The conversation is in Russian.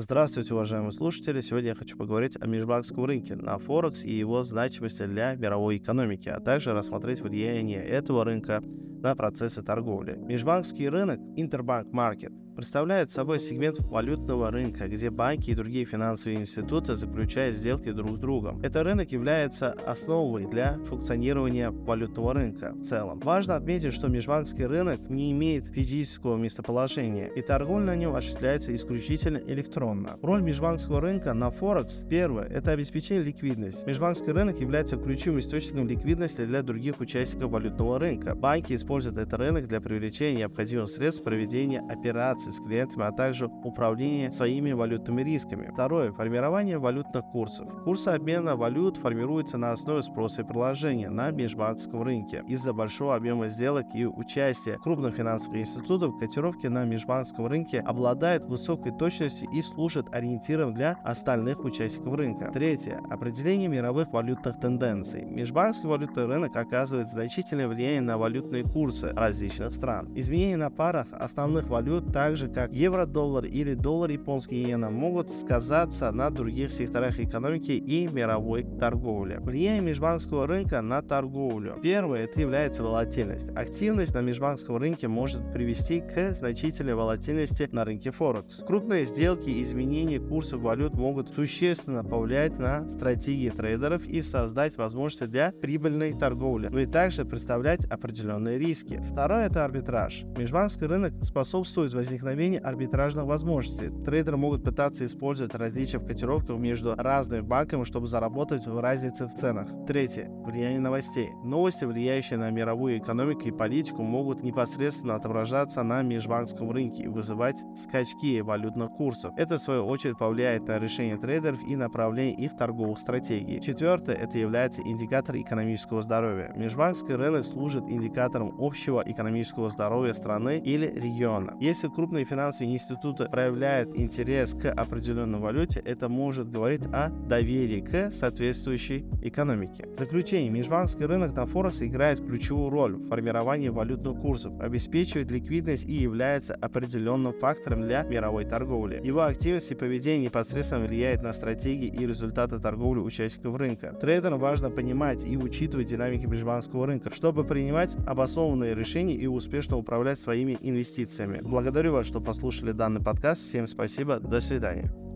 Здравствуйте, уважаемые слушатели! Сегодня я хочу поговорить о межбанковском рынке на Форекс и его значимости для мировой экономики, а также рассмотреть влияние этого рынка на процессы торговли. Межбанковский рынок Interbank Market представляет собой сегмент валютного рынка, где банки и другие финансовые институты заключают сделки друг с другом. Этот рынок является основой для функционирования валютного рынка в целом. Важно отметить, что межбанковский рынок не имеет физического местоположения, и торговля на нем осуществляется исключительно электронно. Роль межбанковского рынка на Форекс первое – это обеспечение ликвидности. Межбанковский рынок является ключевым источником ликвидности для других участников валютного рынка. Банки используют этот рынок для привлечения необходимых средств проведения операций коммуникации с клиентами, а также управление своими валютными рисками. Второе. Формирование валютных курсов. Курсы обмена валют формируются на основе спроса и предложения на межбанковском рынке. Из-за большого объема сделок и участия крупных финансовых институтов котировки на межбанковском рынке обладают высокой точностью и служат ориентиром для остальных участников рынка. Третье. Определение мировых валютных тенденций. Межбанковский валютный рынок оказывает значительное влияние на валютные курсы различных стран. Изменения на парах основных валют также же как евро-доллар или доллар японский иена, могут сказаться на других секторах экономики и мировой торговли. Влияние межбанковского рынка на торговлю. Первое, это является волатильность. Активность на межбанковском рынке может привести к значительной волатильности на рынке Форекс. Крупные сделки и изменения курсов валют могут существенно повлиять на стратегии трейдеров и создать возможности для прибыльной торговли, но и также представлять определенные риски. Второе, это арбитраж. Межбанковский рынок способствует возникновению возникновения арбитражных возможностей. Трейдеры могут пытаться использовать различия в котировках между разными банками, чтобы заработать в разнице в ценах. Третье. Влияние новостей. Новости, влияющие на мировую экономику и политику, могут непосредственно отображаться на межбанковском рынке и вызывать скачки валютных курсов. Это, в свою очередь, повлияет на решение трейдеров и направление их торговых стратегий. Четвертое. Это является индикатор экономического здоровья. Межбанковский рынок служит индикатором общего экономического здоровья страны или региона. Если крупный крупные финансовые институты проявляют интерес к определенной валюте, это может говорить о доверии к соответствующей экономике. В заключение, межбанковский рынок на Форекс играет ключевую роль в формировании валютных курсов, обеспечивает ликвидность и является определенным фактором для мировой торговли. Его активность и поведение непосредственно влияет на стратегии и результаты торговли участников рынка. Трейдерам важно понимать и учитывать динамики межбанковского рынка, чтобы принимать обоснованные решения и успешно управлять своими инвестициями. Благодарю вас, что послушали данный подкаст. Всем спасибо. До свидания.